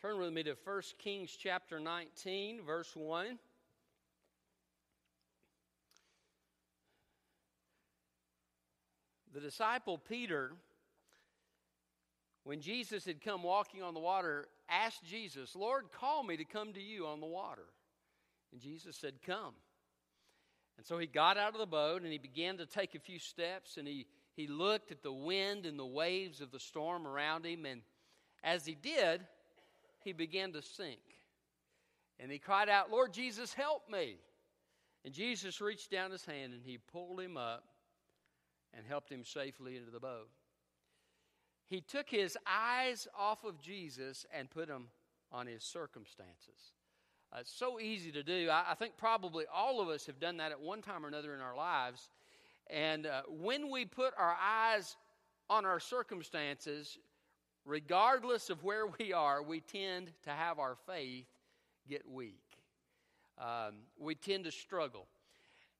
Turn with me to 1 Kings chapter 19, verse 1. The disciple Peter, when Jesus had come walking on the water, asked Jesus, Lord, call me to come to you on the water. And Jesus said, Come. And so he got out of the boat and he began to take a few steps and he, he looked at the wind and the waves of the storm around him. And as he did, he began to sink. And he cried out, Lord Jesus, help me. And Jesus reached down his hand and he pulled him up and helped him safely into the boat. He took his eyes off of Jesus and put them on his circumstances. Uh, it's so easy to do. I, I, think probably all of us have done that at one time or another in our lives. And uh, when we put our eyes on our circumstances, regardless of where we are, we tend to have our faith get weak. Um, we tend to struggle.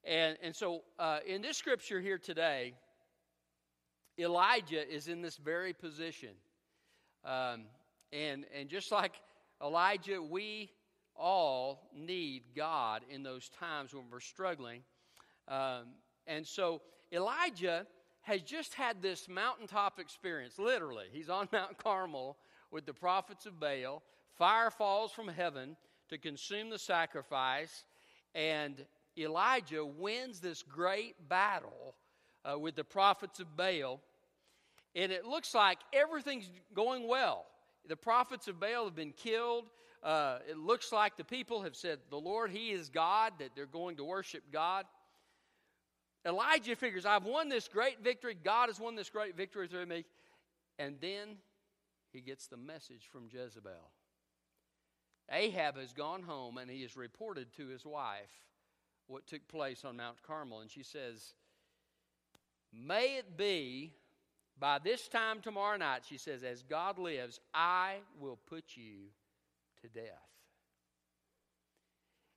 And, and so uh, in this scripture here today, Elijah is in this very position. Um, and, and just like Elijah, we all need God in those times when we're struggling. Um, and so Elijah has just had this mountaintop experience, literally. He's on Mount Carmel with the prophets of Baal. Fire falls from heaven to consume the sacrifice, and Elijah wins this great battle uh, with the prophets of Baal. And it looks like everything's going well. The prophets of Baal have been killed. Uh, it looks like the people have said, The Lord, He is God, that they're going to worship God. Elijah figures, I've won this great victory. God has won this great victory through me. And then he gets the message from Jezebel. Ahab has gone home and he has reported to his wife what took place on Mount Carmel. And she says, May it be by this time tomorrow night, she says, as God lives, I will put you to death.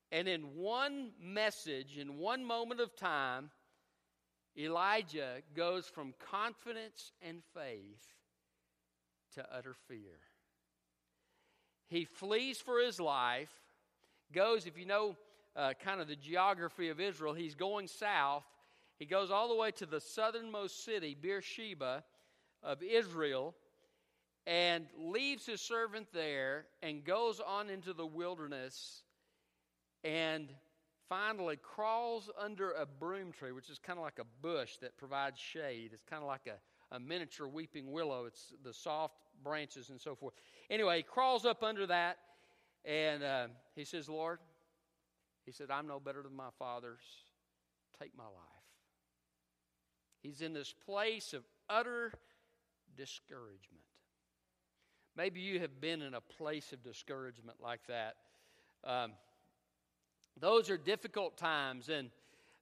And in one message, in one moment of time, Elijah goes from confidence and faith to utter fear. He flees for his life, goes, if you know uh, kind of the geography of Israel, he's going south. He goes all the way to the southernmost city, Beersheba, of Israel, and leaves his servant there and goes on into the wilderness and finally crawls under a broom tree, which is kind of like a bush that provides shade. It's kind of like a, a miniature weeping willow. It's the soft branches and so forth. Anyway, he crawls up under that and uh, he says, Lord, he said, I'm no better than my fathers. Take my life. He's in this place of utter discouragement. Maybe you have been in a place of discouragement like that. Um, those are difficult times. And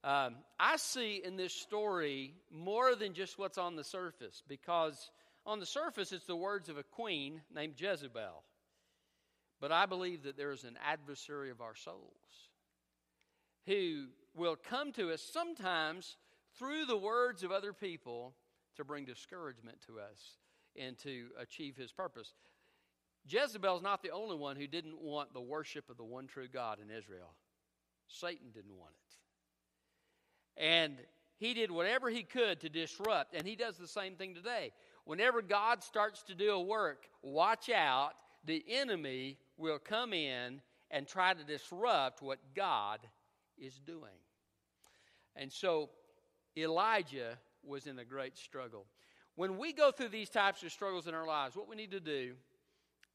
um, I see in this story more than just what's on the surface, because on the surface it's the words of a queen named Jezebel. But I believe that there is an adversary of our souls who will come to us sometimes through the words of other people to bring discouragement to us and to achieve his purpose. Jezebel's not the only one who didn't want the worship of the one true God in Israel. Satan didn't want it. And he did whatever he could to disrupt, and he does the same thing today. Whenever God starts to do a work, watch out, the enemy will come in and try to disrupt what God is doing. And so Elijah was in a great struggle. When we go through these types of struggles in our lives, what we need to do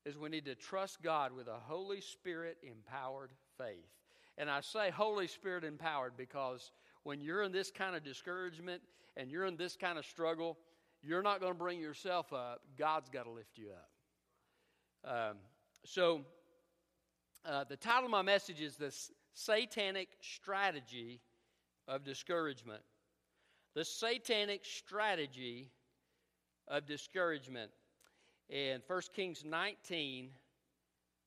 is we need to trust God with a Holy Spirit empowered faith. And I say Holy Spirit empowered because when you're in this kind of discouragement and you're in this kind of struggle, you're not going to bring yourself up. God's got to lift you up. Um, so, uh, the title of my message is The Satanic Strategy of Discouragement. The Satanic Strategy of Discouragement. In 1 Kings 19,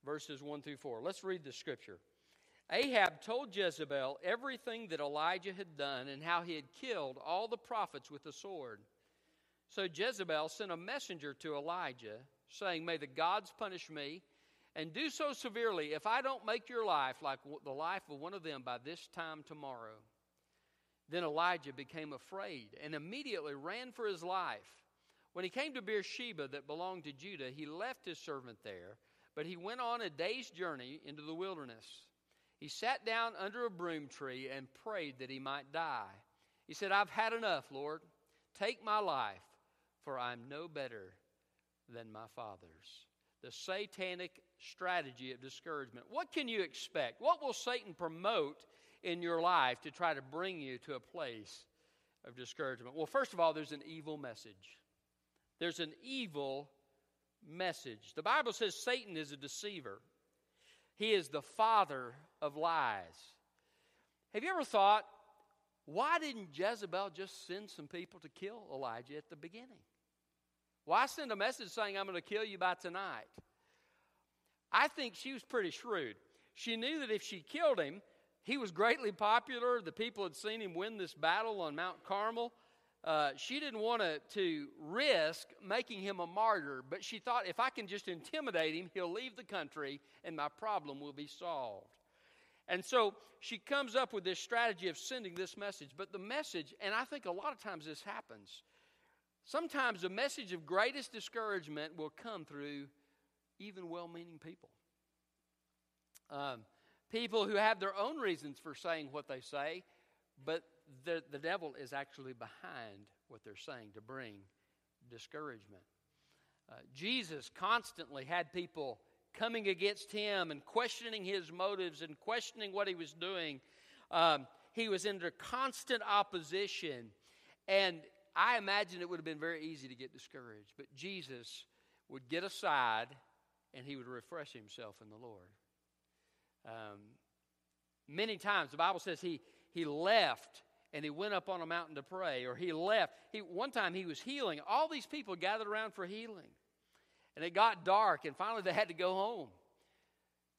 verses 1 through 4. Let's read the scripture. Ahab told Jezebel everything that Elijah had done and how he had killed all the prophets with the sword. So Jezebel sent a messenger to Elijah, saying, May the gods punish me and do so severely if I don't make your life like the life of one of them by this time tomorrow. Then Elijah became afraid and immediately ran for his life. When he came to Beersheba that belonged to Judah, he left his servant there, but he went on a day's journey into the wilderness. He sat down under a broom tree and prayed that he might die. He said, I've had enough, Lord. Take my life, for I'm no better than my father's. The satanic strategy of discouragement. What can you expect? What will Satan promote in your life to try to bring you to a place of discouragement? Well, first of all, there's an evil message. There's an evil message. The Bible says Satan is a deceiver, he is the father of lies. Have you ever thought, why didn't Jezebel just send some people to kill Elijah at the beginning? Why send a message saying, I'm going to kill you by tonight? I think she was pretty shrewd. She knew that if she killed him, he was greatly popular. The people had seen him win this battle on Mount Carmel. Uh, she didn't want to, to risk making him a martyr, but she thought if I can just intimidate him, he'll leave the country and my problem will be solved. And so she comes up with this strategy of sending this message. But the message, and I think a lot of times this happens, sometimes the message of greatest discouragement will come through even well meaning people. Um, people who have their own reasons for saying what they say, but the, the devil is actually behind what they're saying to bring discouragement. Uh, Jesus constantly had people coming against him and questioning his motives and questioning what he was doing. Um, he was under constant opposition. And I imagine it would have been very easy to get discouraged. But Jesus would get aside and he would refresh himself in the Lord. Um, many times the Bible says he, he left and he went up on a mountain to pray, or he left. He, one time he was healing. All these people gathered around for healing. And it got dark, and finally they had to go home.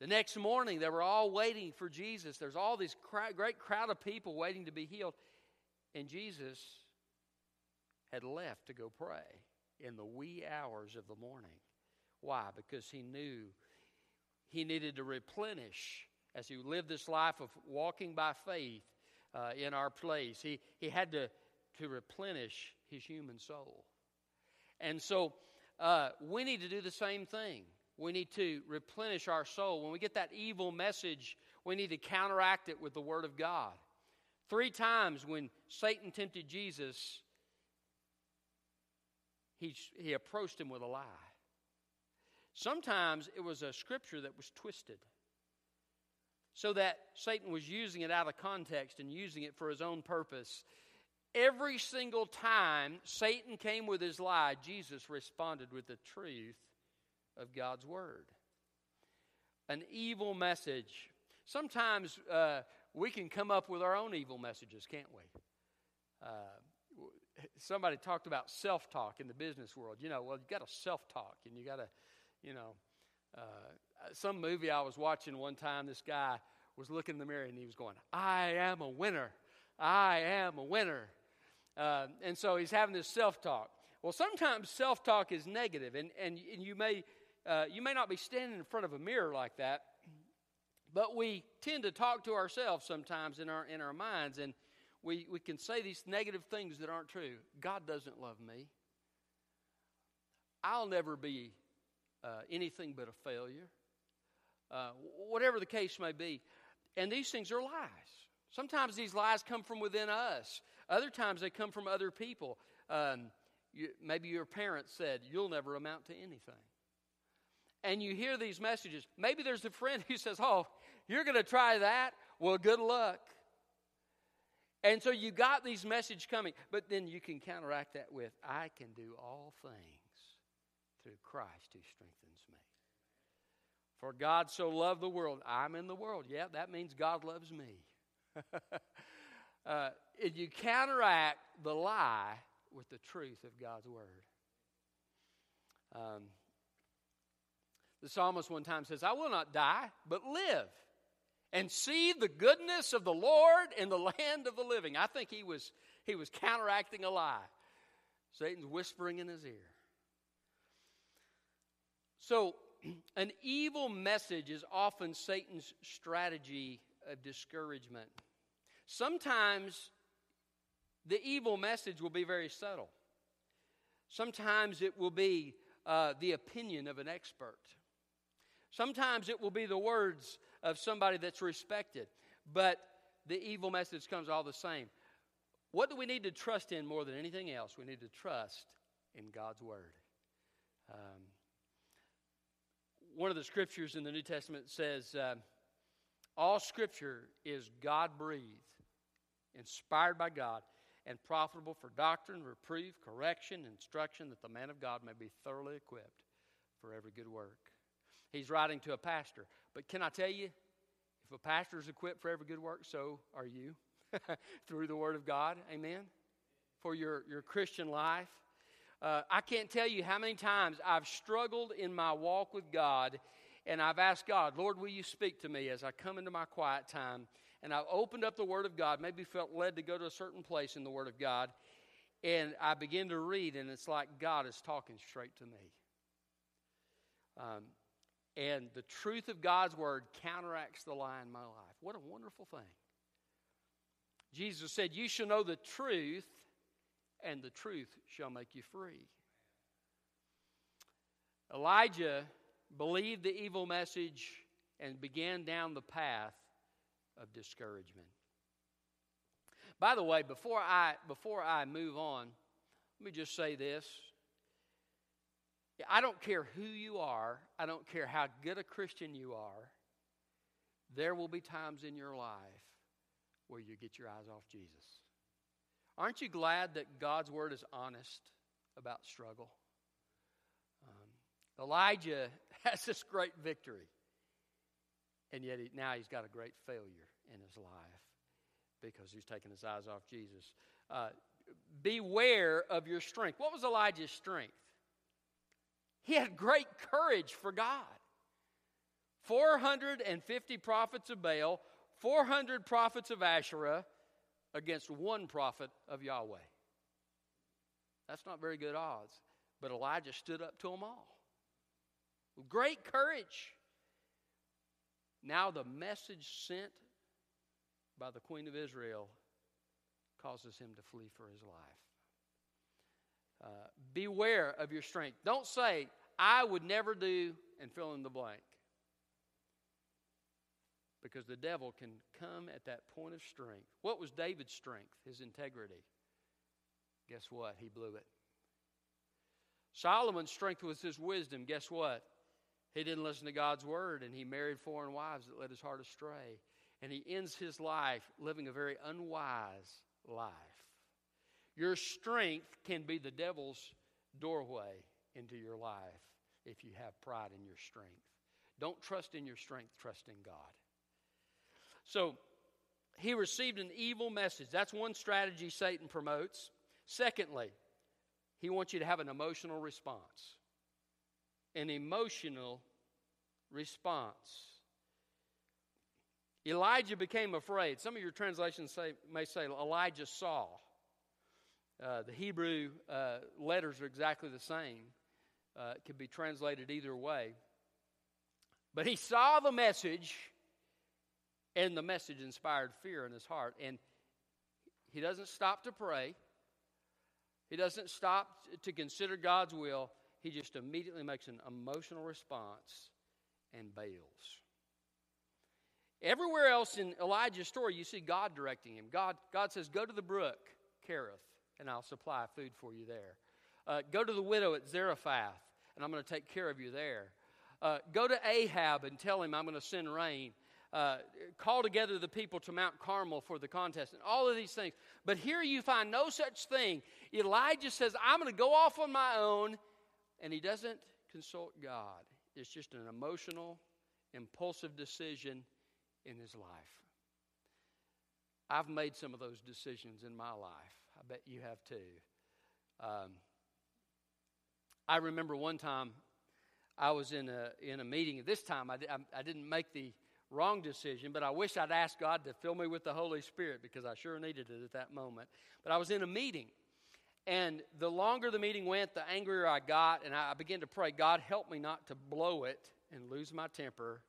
The next morning, they were all waiting for Jesus. There's all this great crowd of people waiting to be healed. And Jesus had left to go pray in the wee hours of the morning. Why? Because he knew he needed to replenish as he lived this life of walking by faith uh, in our place. He, he had to, to replenish his human soul. And so uh, we need to do the same thing. We need to replenish our soul. When we get that evil message, we need to counteract it with the Word of God. Three times when Satan tempted Jesus, he, he approached him with a lie. Sometimes it was a scripture that was twisted so that Satan was using it out of context and using it for his own purpose. Every single time Satan came with his lie, Jesus responded with the truth of God's word. An evil message. Sometimes uh, we can come up with our own evil messages, can't we? Uh, somebody talked about self talk in the business world. You know, well, you got to self talk and you got to, you know, uh, some movie I was watching one time, this guy was looking in the mirror and he was going, I am a winner. I am a winner. Uh, and so he's having this self talk. Well, sometimes self talk is negative, and, and, and you, may, uh, you may not be standing in front of a mirror like that, but we tend to talk to ourselves sometimes in our, in our minds, and we, we can say these negative things that aren't true. God doesn't love me. I'll never be uh, anything but a failure. Uh, whatever the case may be. And these things are lies. Sometimes these lies come from within us, other times they come from other people. Um, you, maybe your parents said, You'll never amount to anything. And you hear these messages. Maybe there's a friend who says, Oh, you're going to try that? Well, good luck. And so you got these messages coming, but then you can counteract that with, I can do all things through Christ who strengthens me. For God so loved the world. I'm in the world. Yeah, that means God loves me. uh, you counteract the lie with the truth of God's word. Um, the psalmist one time says, I will not die, but live and see the goodness of the Lord in the land of the living. I think he was, he was counteracting a lie. Satan's whispering in his ear. So, an evil message is often Satan's strategy of discouragement. Sometimes the evil message will be very subtle. Sometimes it will be uh, the opinion of an expert. Sometimes it will be the words of somebody that's respected. But the evil message comes all the same. What do we need to trust in more than anything else? We need to trust in God's Word. Um, one of the scriptures in the New Testament says, uh, All scripture is God breathed, inspired by God, and profitable for doctrine, reproof, correction, instruction, that the man of God may be thoroughly equipped for every good work. He's writing to a pastor. But can I tell you, if a pastor is equipped for every good work, so are you through the Word of God. Amen. For your, your Christian life. Uh, I can't tell you how many times I've struggled in my walk with God and I've asked God, Lord, will you speak to me as I come into my quiet time? And I've opened up the Word of God, maybe felt led to go to a certain place in the Word of God, and I begin to read, and it's like God is talking straight to me. Um, and the truth of God's Word counteracts the lie in my life. What a wonderful thing. Jesus said, You shall know the truth, and the truth shall make you free. Elijah believed the evil message and began down the path of discouragement. By the way, before I, before I move on, let me just say this. I don't care who you are, I don't care how good a Christian you are, there will be times in your life where you get your eyes off Jesus. Aren't you glad that God's word is honest about struggle? Um, Elijah has this great victory, and yet he, now he's got a great failure in his life because he's taken his eyes off Jesus. Uh, beware of your strength. What was Elijah's strength? He had great courage for God. 450 prophets of Baal, 400 prophets of Asherah against one prophet of Yahweh. That's not very good odds. But Elijah stood up to them all. With great courage. Now, the message sent by the Queen of Israel causes him to flee for his life. Uh, beware of your strength. Don't say, I would never do, and fill in the blank. Because the devil can come at that point of strength. What was David's strength? His integrity. Guess what? He blew it. Solomon's strength was his wisdom. Guess what? He didn't listen to God's word and he married foreign wives that led his heart astray. And he ends his life living a very unwise life. Your strength can be the devil's doorway into your life if you have pride in your strength. Don't trust in your strength, trust in God. So, he received an evil message. That's one strategy Satan promotes. Secondly, he wants you to have an emotional response. An emotional response. Elijah became afraid. Some of your translations say, may say Elijah saw. Uh, the Hebrew uh, letters are exactly the same. Uh, it could be translated either way. But he saw the message, and the message inspired fear in his heart. And he doesn't stop to pray, he doesn't stop to consider God's will. He just immediately makes an emotional response and bails. Everywhere else in Elijah's story, you see God directing him. God, God says, Go to the brook, Kerith, and I'll supply food for you there. Uh, go to the widow at Zarephath, and I'm going to take care of you there. Uh, go to Ahab and tell him I'm going to send rain. Uh, call together the people to Mount Carmel for the contest, and all of these things. But here you find no such thing. Elijah says, I'm going to go off on my own, and he doesn't consult God. It's just an emotional, impulsive decision in his life. I've made some of those decisions in my life. I bet you have too. Um, I remember one time I was in a, in a meeting. This time I, I, I didn't make the wrong decision, but I wish I'd asked God to fill me with the Holy Spirit because I sure needed it at that moment. But I was in a meeting, And the longer the meeting went, the angrier I got, and I began to pray, God, help me not to blow it and lose my temper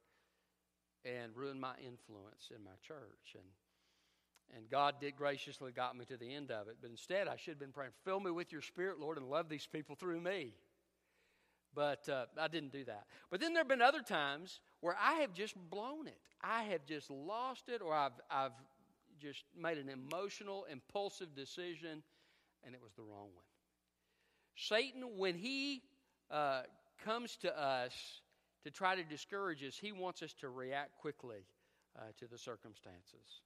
and ruin my influence in my church. And and God did graciously got me to the end of it. But instead, I should have been praying, fill me with your spirit, Lord, and love these people through me. But uh, I didn't do that. But then there have been other times where I have just blown it. I have just lost it, or I've, I've just made an emotional, impulsive decision, and it was the wrong one. Satan, when he uh, comes to us to try to discourage us, he wants us to react quickly uh, to the circumstances.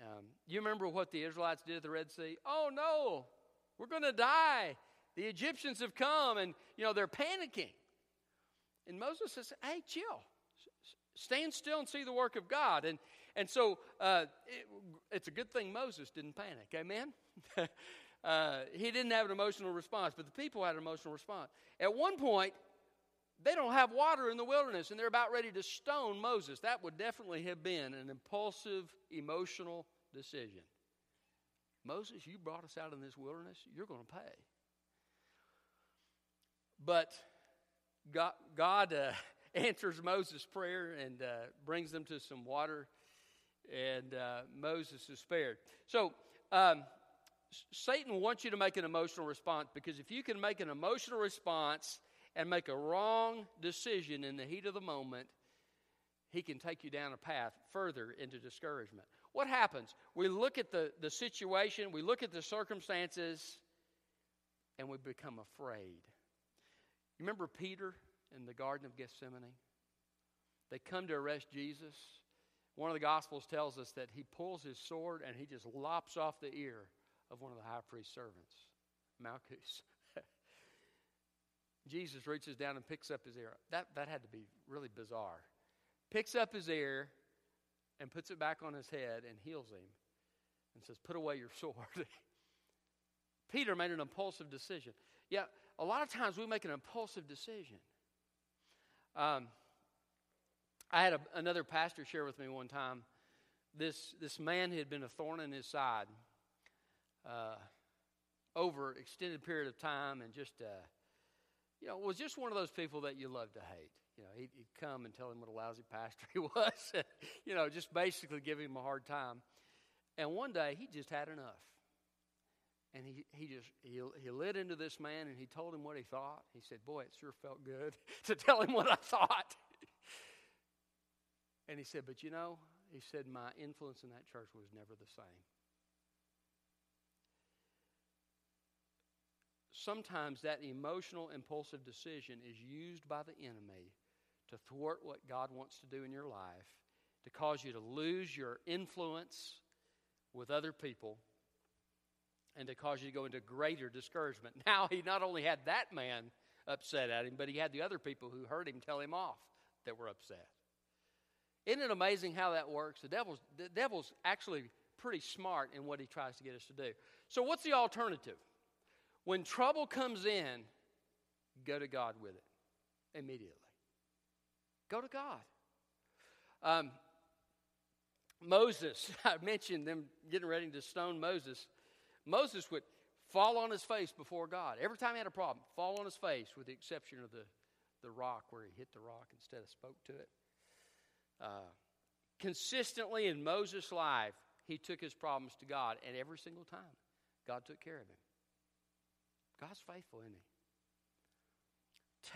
Um, you remember what the Israelites did at the Red Sea? Oh no, we're going to die. The Egyptians have come and, you know, they're panicking. And Moses says, hey, chill. Stand still and see the work of God. And, and so uh, it, it's a good thing Moses didn't panic. Amen? uh, he didn't have an emotional response, but the people had an emotional response. At one point, they don't have water in the wilderness and they're about ready to stone Moses. That would definitely have been an impulsive, emotional decision. Moses, you brought us out in this wilderness, you're going to pay. But God, God uh, answers Moses' prayer and uh, brings them to some water, and uh, Moses is spared. So, um, Satan wants you to make an emotional response because if you can make an emotional response, and make a wrong decision in the heat of the moment, he can take you down a path further into discouragement. What happens? We look at the, the situation, we look at the circumstances, and we become afraid. Remember Peter in the Garden of Gethsemane? They come to arrest Jesus. One of the Gospels tells us that he pulls his sword and he just lops off the ear of one of the high priest's servants, Malchus. Jesus reaches down and picks up his ear. That, that had to be really bizarre. Picks up his ear and puts it back on his head and heals him and says, Put away your sword. Peter made an impulsive decision. Yeah, a lot of times we make an impulsive decision. Um, I had a, another pastor share with me one time. This, this man had been a thorn in his side uh, over extended period of time and just uh, you know, was just one of those people that you love to hate. You know, he'd, he'd come and tell him what a lousy pastor he was, you know, just basically give him a hard time. And one day he just had enough. And he, he just he, he lit into this man and he told him what he thought. He said, Boy, it sure felt good to tell him what I thought. and he said, But you know, he said, my influence in that church was never the same. sometimes that emotional, impulsive decision is used by the enemy to thwart what God wants to do in your life, to cause you to lose your influence with other people, and to cause you to go into greater discouragement. Now, he not only had that man upset at him, but he had the other people who heard him tell him off that were upset. Isn't it amazing how that works? The devil's, the devil's actually pretty smart in what he tries to get us to do. So, what's the alternative? When trouble comes in, go to God with it immediately. Go to God. Um, Moses, I mentioned them getting ready to stone Moses. Moses would fall on his face before God. Every time he had a problem, fall on his face, with the exception of the, the rock where he hit the rock instead of spoke to it. Uh, consistently in Moses' life, he took his problems to God, and every single time, God took care of him. God's faithful, isn't He?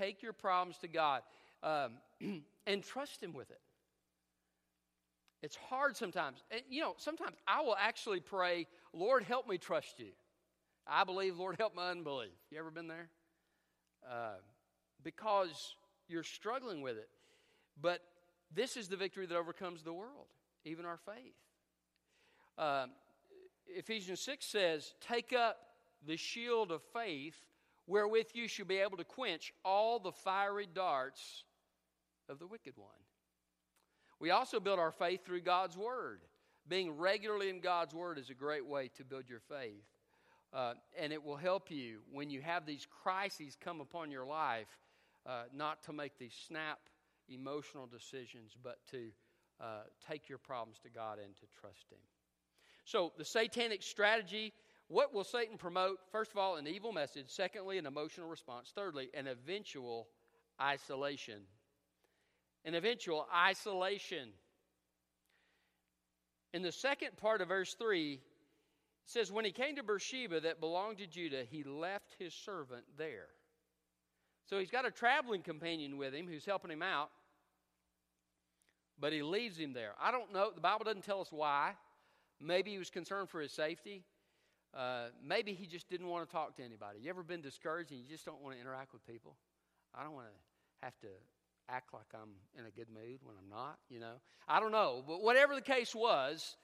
Take your problems to God um, and trust Him with it. It's hard sometimes. And, you know, sometimes I will actually pray, Lord, help me trust you. I believe, Lord, help my unbelief. You ever been there? Uh, because you're struggling with it. But this is the victory that overcomes the world, even our faith. Uh, Ephesians 6 says, Take up the shield of faith, wherewith you shall be able to quench all the fiery darts of the wicked one. We also build our faith through God's Word. Being regularly in God's Word is a great way to build your faith. Uh, and it will help you when you have these crises come upon your life, uh, not to make these snap emotional decisions, but to uh, take your problems to God and to trust Him. So, the satanic strategy what will Satan promote? First of all, an evil message. Secondly, an emotional response. Thirdly, an eventual isolation. An eventual isolation. In the second part of verse 3, it says, When he came to Beersheba that belonged to Judah, he left his servant there. So he's got a traveling companion with him who's helping him out, but he leaves him there. I don't know. The Bible doesn't tell us why. Maybe he was concerned for his safety. Uh, maybe he just didn't want to talk to anybody. You ever been discouraged and you just don't want to interact with people? I don't want to have to act like I'm in a good mood when I'm not, you know. I don't know. But whatever the case was,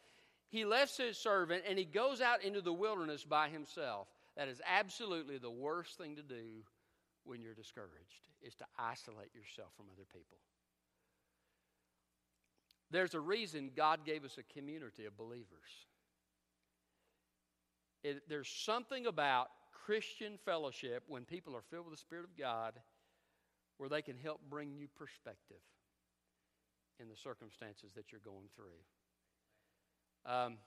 he left his servant and he goes out into the wilderness by himself. That is absolutely the worst thing to do when you're discouraged, is to isolate yourself from other people. There's a reason God gave us a community of believers. It, there's something about Christian fellowship when people are filled with the Spirit of God where they can help bring you perspective in the circumstances that you're going through. Um,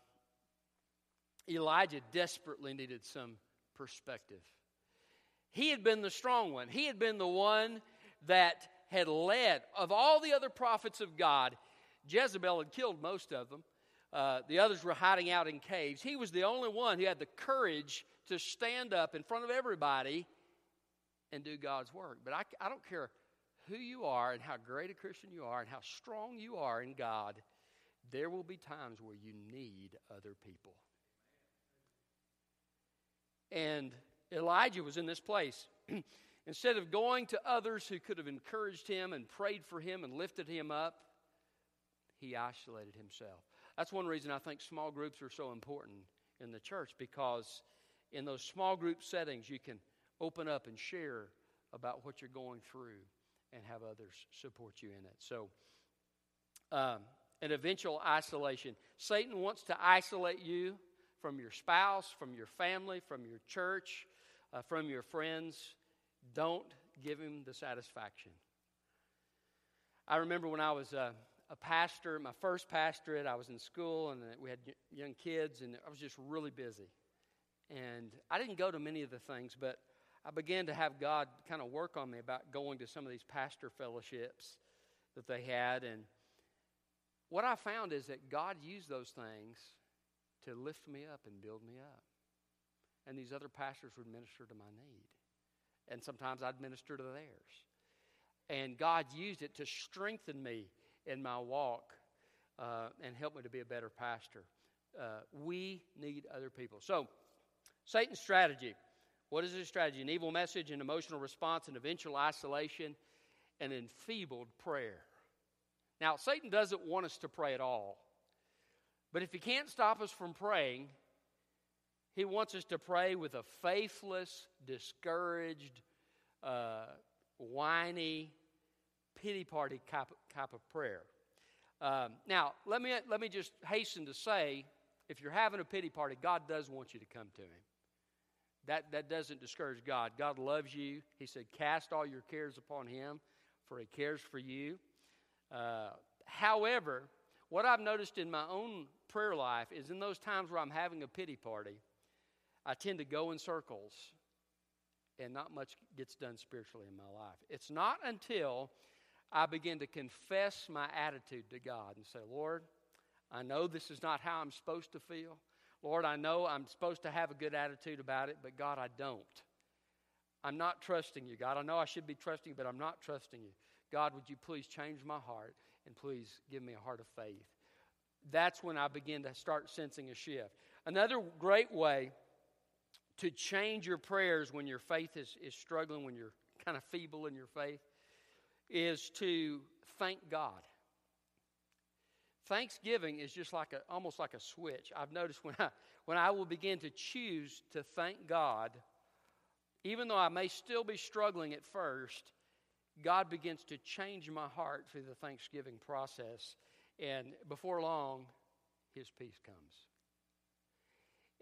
Elijah desperately needed some perspective. He had been the strong one, he had been the one that had led. Of all the other prophets of God, Jezebel had killed most of them. Uh, the others were hiding out in caves. He was the only one who had the courage to stand up in front of everybody and do God's work. But I, I don't care who you are and how great a Christian you are and how strong you are in God, there will be times where you need other people. And Elijah was in this place. Instead of going to others who could have encouraged him and prayed for him and lifted him up, he isolated himself. That's one reason I think small groups are so important in the church because in those small group settings, you can open up and share about what you're going through and have others support you in it. So, um, an eventual isolation. Satan wants to isolate you from your spouse, from your family, from your church, uh, from your friends. Don't give him the satisfaction. I remember when I was uh, a pastor, my first pastorate, I was in school and we had young kids, and I was just really busy. And I didn't go to many of the things, but I began to have God kind of work on me about going to some of these pastor fellowships that they had. And what I found is that God used those things to lift me up and build me up. And these other pastors would minister to my need. And sometimes I'd minister to theirs. And God used it to strengthen me in my walk uh, and help me to be a better pastor. Uh, we need other people. So, Satan's strategy what is his strategy? An evil message, an emotional response, an eventual isolation, an enfeebled prayer. Now, Satan doesn't want us to pray at all. But if he can't stop us from praying, he wants us to pray with a faithless, discouraged, uh, whiny, pity party type, type of prayer. Um, now, let me, let me just hasten to say if you're having a pity party, God does want you to come to Him. That, that doesn't discourage God. God loves you. He said, Cast all your cares upon Him, for He cares for you. Uh, however, what I've noticed in my own prayer life is in those times where I'm having a pity party, I tend to go in circles and not much gets done spiritually in my life. It's not until I begin to confess my attitude to God and say, Lord, I know this is not how I'm supposed to feel. Lord, I know I'm supposed to have a good attitude about it, but God, I don't. I'm not trusting you, God. I know I should be trusting you, but I'm not trusting you. God, would you please change my heart and please give me a heart of faith? That's when I begin to start sensing a shift. Another great way to change your prayers when your faith is, is struggling, when you're kind of feeble in your faith, is to thank God. Thanksgiving is just like a, almost like a switch. I've noticed when I, when I will begin to choose to thank God, even though I may still be struggling at first, God begins to change my heart through the Thanksgiving process. And before long, His peace comes.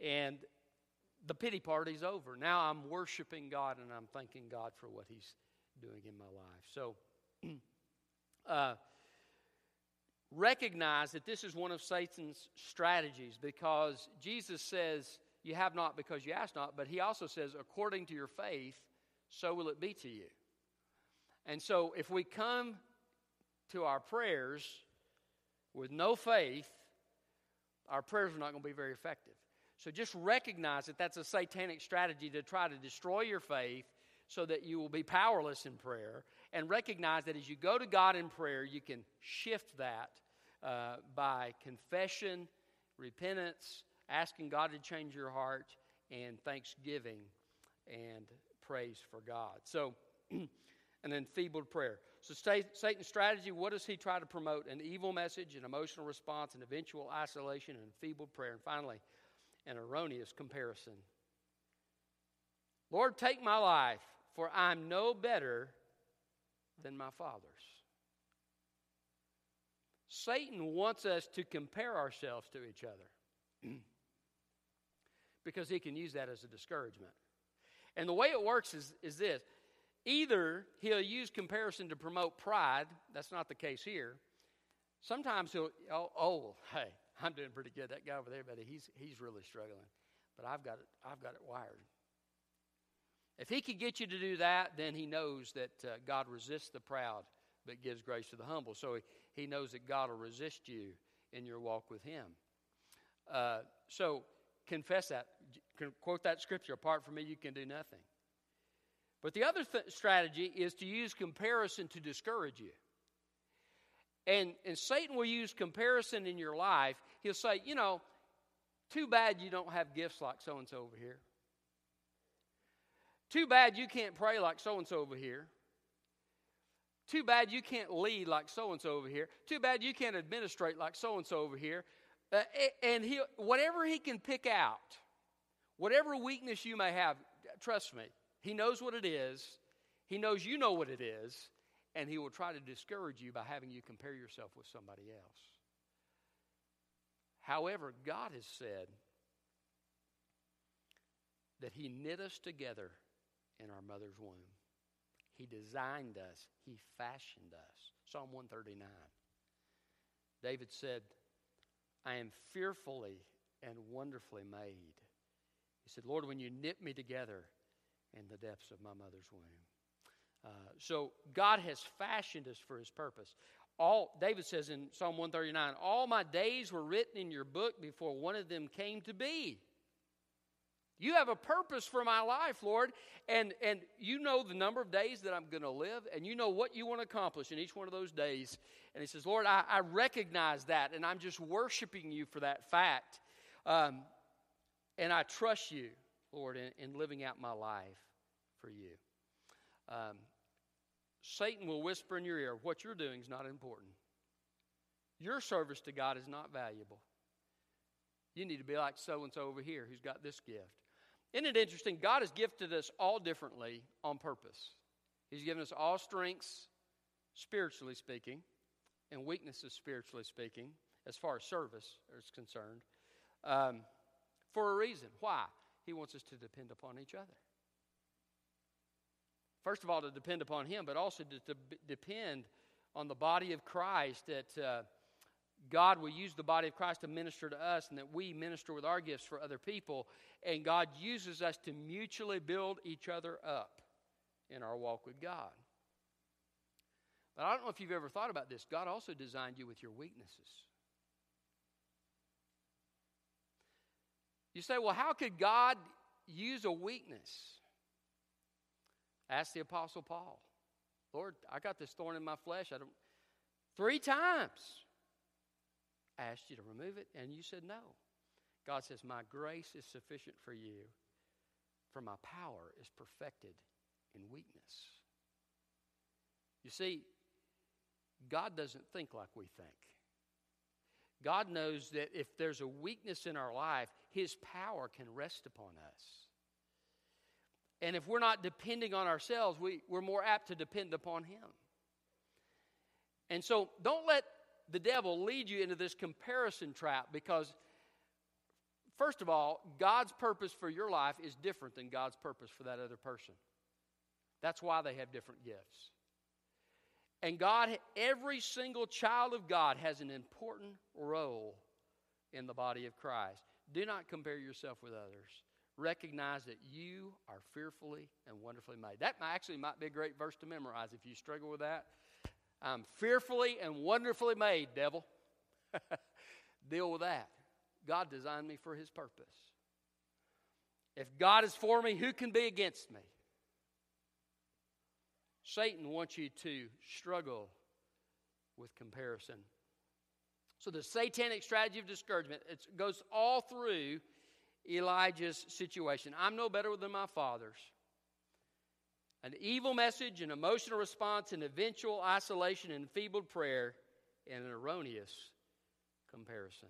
And the pity party's over. Now I'm worshiping God and I'm thanking God for what He's doing in my life. So, uh, recognize that this is one of Satan's strategies because Jesus says you have not because you ask not, but he also says, according to your faith, so will it be to you. And so if we come to our prayers with no faith, our prayers are not going to be very effective. So just recognize that that's a satanic strategy to try to destroy your faith so that you will be powerless in prayer. And recognize that as you go to God in prayer, you can shift that uh, by confession, repentance, asking God to change your heart, and thanksgiving and praise for God. So, an enfeebled prayer. So, Satan's strategy what does he try to promote? An evil message, an emotional response, an eventual isolation, and feebled prayer. And finally, an erroneous comparison. Lord, take my life, for I'm no better than my father's. Satan wants us to compare ourselves to each other because he can use that as a discouragement. And the way it works is, is this either he'll use comparison to promote pride, that's not the case here. Sometimes he'll, oh, oh hey, I'm doing pretty good. That guy over there, buddy, he's, he's really struggling. But I've got, it, I've got it wired. If he could get you to do that, then he knows that uh, God resists the proud but gives grace to the humble. So he, he knows that God will resist you in your walk with him. Uh, so confess that. Quote that scripture apart from me, you can do nothing. But the other th- strategy is to use comparison to discourage you. And, and Satan will use comparison in your life. He'll say, you know, too bad you don't have gifts like so and so over here. Too bad you can't pray like so and so over here. Too bad you can't lead like so and so over here. Too bad you can't administrate like so and so over here. Uh, and he, whatever he can pick out, whatever weakness you may have, trust me, he knows what it is. He knows you know what it is. And he will try to discourage you by having you compare yourself with somebody else. However, God has said that he knit us together in our mother's womb. He designed us, He fashioned us. Psalm 139. David said, I am fearfully and wonderfully made. He said, Lord, when you knit me together in the depths of my mother's womb. Uh, so God has fashioned us for his purpose. All David says in Psalm 139, all my days were written in your book before one of them came to be. You have a purpose for my life, Lord, and, and you know the number of days that I'm going to live, and you know what you want to accomplish in each one of those days. And he says, Lord, I, I recognize that, and I'm just worshiping you for that fact. Um, and I trust you, Lord, in, in, living out my life for you. Um, Satan will whisper in your ear, what you're doing is not important. Your service to God is not valuable. You need to be like so and so over here who's got this gift. Isn't it interesting? God has gifted us all differently on purpose. He's given us all strengths, spiritually speaking, and weaknesses, spiritually speaking, as far as service is concerned, um, for a reason. Why? He wants us to depend upon each other. First of all, to depend upon Him, but also to, to depend on the body of Christ that. Uh, God will use the body of Christ to minister to us and that we minister with our gifts for other people. And God uses us to mutually build each other up in our walk with God. But I don't know if you've ever thought about this. God also designed you with your weaknesses. You say, well, how could God use a weakness? Ask the Apostle Paul. Lord, I got this thorn in my flesh. I don't. Three times asked you to remove it, and you said no. God says, My grace is sufficient for you, for my power is perfected in weakness. You see, God doesn't think like we think. God knows that if there's a weakness in our life, His power can rest upon us. And if we're not depending on ourselves, we, we're more apt to depend upon Him. And so don't let the devil lead you into this comparison trap because, first of all, God's purpose for your life is different than God's purpose for that other person. That's why they have different gifts. And God, every single child of God has an important role in the body of Christ. Do not compare yourself with others. Recognize that you are fearfully and wonderfully made. That actually might be a great verse to memorize if you struggle with that. I'm fearfully and wonderfully made, devil. Deal with that. God designed me for his purpose. If God is for me, who can be against me? Satan wants you to struggle with comparison. So the satanic strategy of discouragement it goes all through Elijah's situation. I'm no better than my fathers. An evil message, an emotional response, an eventual isolation, and enfeebled prayer, and an erroneous comparison.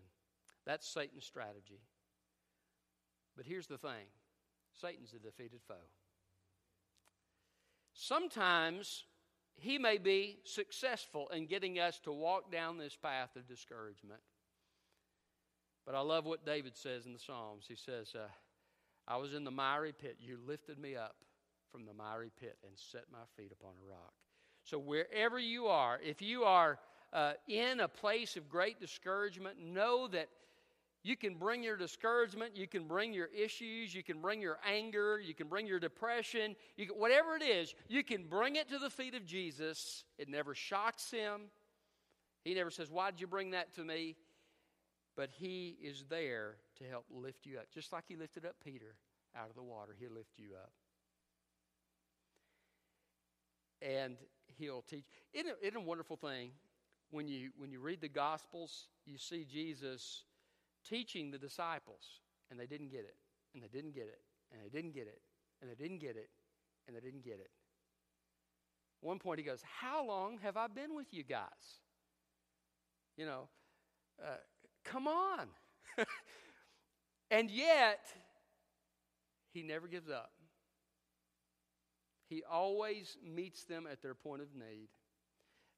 That's Satan's strategy. But here's the thing Satan's a defeated foe. Sometimes he may be successful in getting us to walk down this path of discouragement. But I love what David says in the Psalms. He says, uh, I was in the miry pit. You lifted me up from the miry pit and set my feet upon a rock. So, wherever you are, if you are uh, in a place of great discouragement, know that you can bring your discouragement, you can bring your issues, you can bring your anger, you can bring your depression, you can, whatever it is, you can bring it to the feet of Jesus. It never shocks him. He never says, Why did you bring that to me? But he is there to help lift you up. Just like he lifted up Peter out of the water, he'll lift you up. And he'll teach. Isn't it, isn't it a wonderful thing when you, when you read the Gospels, you see Jesus teaching the disciples, and they didn't get it, and they didn't get it, and they didn't get it, and they didn't get it, and they didn't get it. One point he goes, How long have I been with you guys? You know, uh, come on. and yet, he never gives up. He always meets them at their point of need.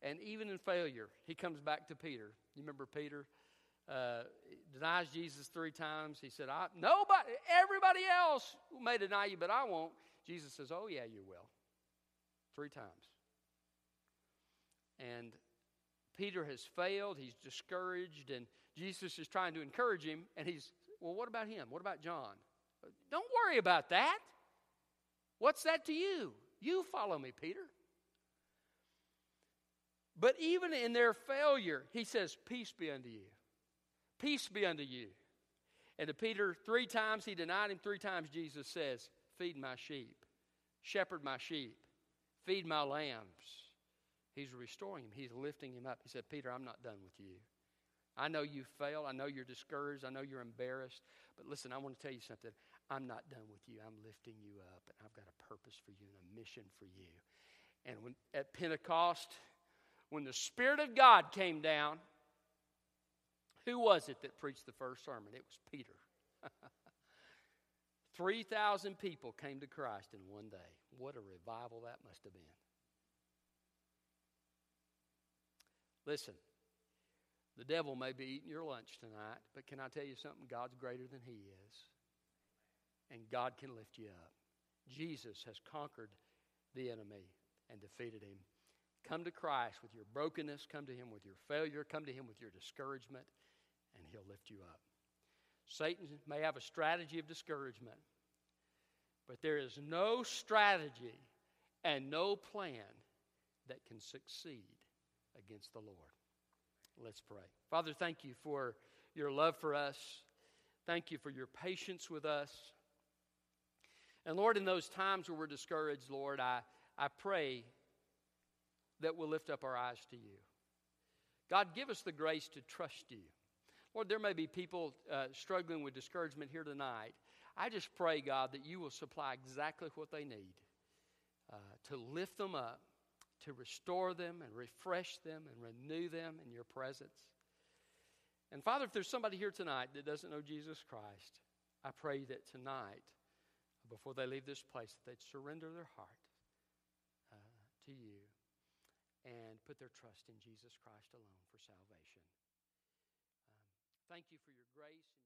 And even in failure, he comes back to Peter. You remember Peter? uh, denies Jesus three times. He said, I, Nobody, everybody else may deny you, but I won't. Jesus says, Oh, yeah, you will. Three times. And Peter has failed. He's discouraged, and Jesus is trying to encourage him. And he's, Well, what about him? What about John? Don't worry about that. What's that to you? You follow me, Peter. But even in their failure, he says, Peace be unto you. Peace be unto you. And to Peter, three times he denied him, three times Jesus says, Feed my sheep, shepherd my sheep, feed my lambs. He's restoring him, he's lifting him up. He said, Peter, I'm not done with you. I know you failed. I know you're discouraged. I know you're embarrassed. But listen, I want to tell you something. I'm not done with you. I'm lifting you up, and I've got a purpose for you and a mission for you. And when, at Pentecost, when the Spirit of God came down, who was it that preached the first sermon? It was Peter. 3,000 people came to Christ in one day. What a revival that must have been. Listen, the devil may be eating your lunch tonight, but can I tell you something? God's greater than he is. And God can lift you up. Jesus has conquered the enemy and defeated him. Come to Christ with your brokenness, come to him with your failure, come to him with your discouragement and he'll lift you up. Satan may have a strategy of discouragement, but there is no strategy and no plan that can succeed against the Lord. Let's pray. Father, thank you for your love for us. Thank you for your patience with us. And Lord, in those times where we're discouraged, Lord, I, I pray that we'll lift up our eyes to you. God, give us the grace to trust you. Lord, there may be people uh, struggling with discouragement here tonight. I just pray, God, that you will supply exactly what they need uh, to lift them up, to restore them and refresh them and renew them in your presence. And Father, if there's somebody here tonight that doesn't know Jesus Christ, I pray that tonight, before they leave this place, that they'd surrender their heart uh, to you and put their trust in Jesus Christ alone for salvation. Thank you for your grace